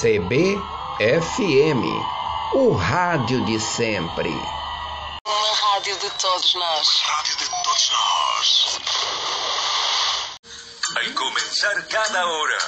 CBFM, o rádio de sempre. Uma rádio de todos nós. Rádio de todos nós. Em começar cada hora.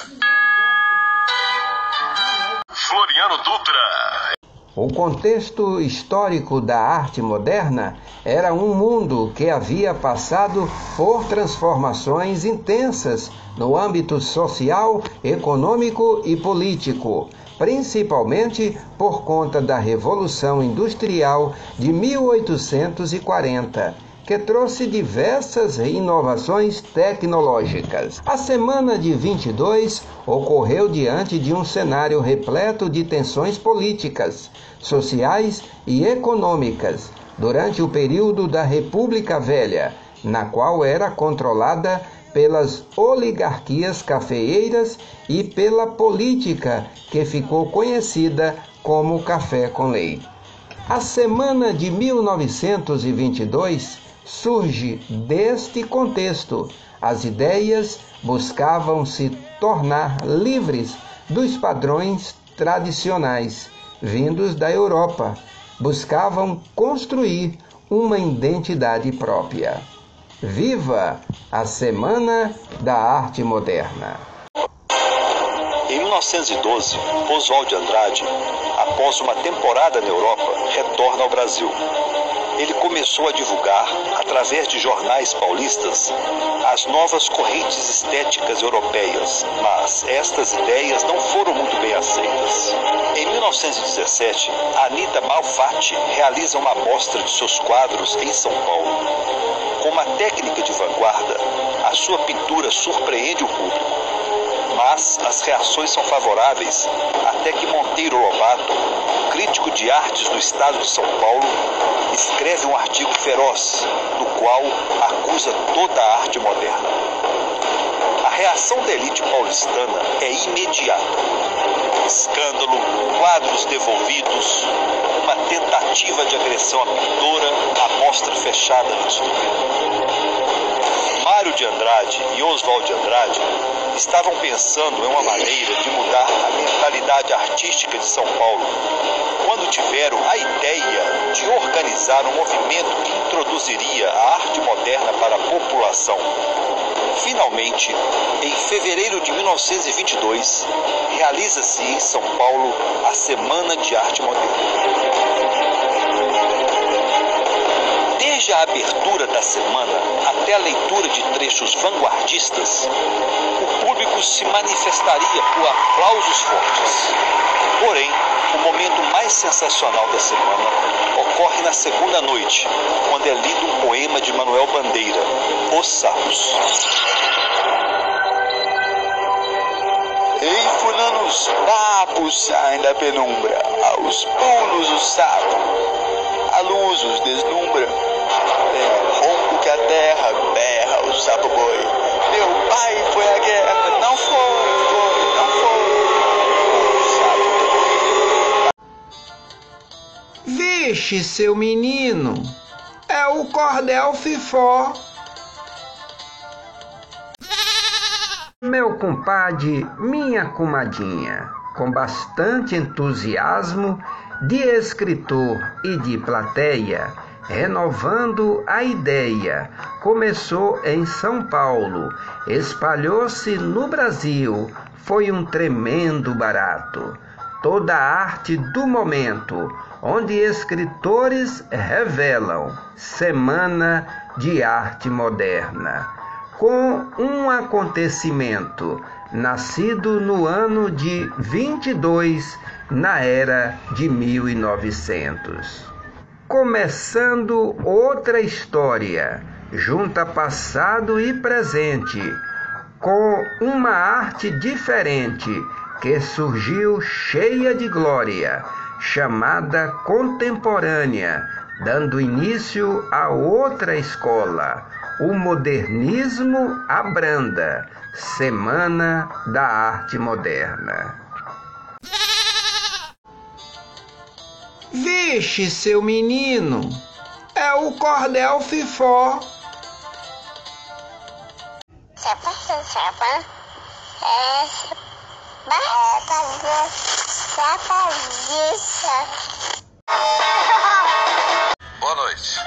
Floriano Dutra. O contexto histórico da arte moderna era um mundo que havia passado por transformações intensas no âmbito social, econômico e político, principalmente por conta da Revolução Industrial de 1840 que trouxe diversas inovações tecnológicas. A semana de 22 ocorreu diante de um cenário repleto de tensões políticas, sociais e econômicas durante o período da República Velha, na qual era controlada pelas oligarquias cafeeiras e pela política que ficou conhecida como café com leite. A semana de 1922 surge deste contexto. As ideias buscavam se tornar livres dos padrões tradicionais vindos da Europa. Buscavam construir uma identidade própria. Viva a Semana da Arte Moderna! Em 1912, Oswald de Andrade, após uma temporada na Europa, retorna ao Brasil começou a divulgar, através de jornais paulistas, as novas correntes estéticas europeias, mas estas ideias não foram muito bem aceitas. Em 1917, Anita Malfatti realiza uma amostra de seus quadros em São Paulo. Com uma técnica de vanguarda, a sua pintura surpreende o público mas as reações são favoráveis até que Monteiro Lobato, crítico de artes do estado de São Paulo, escreve um artigo feroz no qual acusa toda a arte moderna. A reação da elite paulistana é imediata. Escândalo, quadros devolvidos, uma tentativa de agressão à pintora, a mostra fechada no estúdio. Mário de Andrade e Oswald de Andrade estavam pensando em uma maneira de mudar a mentalidade artística de São Paulo, quando tiveram organizar um movimento que introduziria a arte moderna para a população. Finalmente, em fevereiro de 1922, realiza-se em São Paulo a Semana de Arte Moderna. Desde a abertura da semana até a leitura de trechos vanguardistas, o público se manifestaria por aplausos fortes. Porém, o momento mais sensacional da semana ocorre na segunda noite, quando é lido um poema de Manuel Bandeira, Os Sapos. Ei, fulano, os papos saem da penumbra, aos pulos o sapo, a luz os deslumbra Vixe, seu menino, é o cordel fifó. Meu compadre, minha comadinha, com bastante entusiasmo de escritor e de plateia, renovando a ideia. Começou em São Paulo, espalhou-se no Brasil, foi um tremendo barato. Toda a arte do momento, onde escritores revelam Semana de Arte Moderna, com um acontecimento nascido no ano de 22, na era de 1900 começando outra história, junta passado e presente, com uma arte diferente que surgiu cheia de glória, chamada contemporânea, dando início a outra escola, o modernismo abranda, Semana da Arte Moderna. Vixe, seu menino, é o cordel fifó. Chapa, chapa. É, né? É, Boa noite.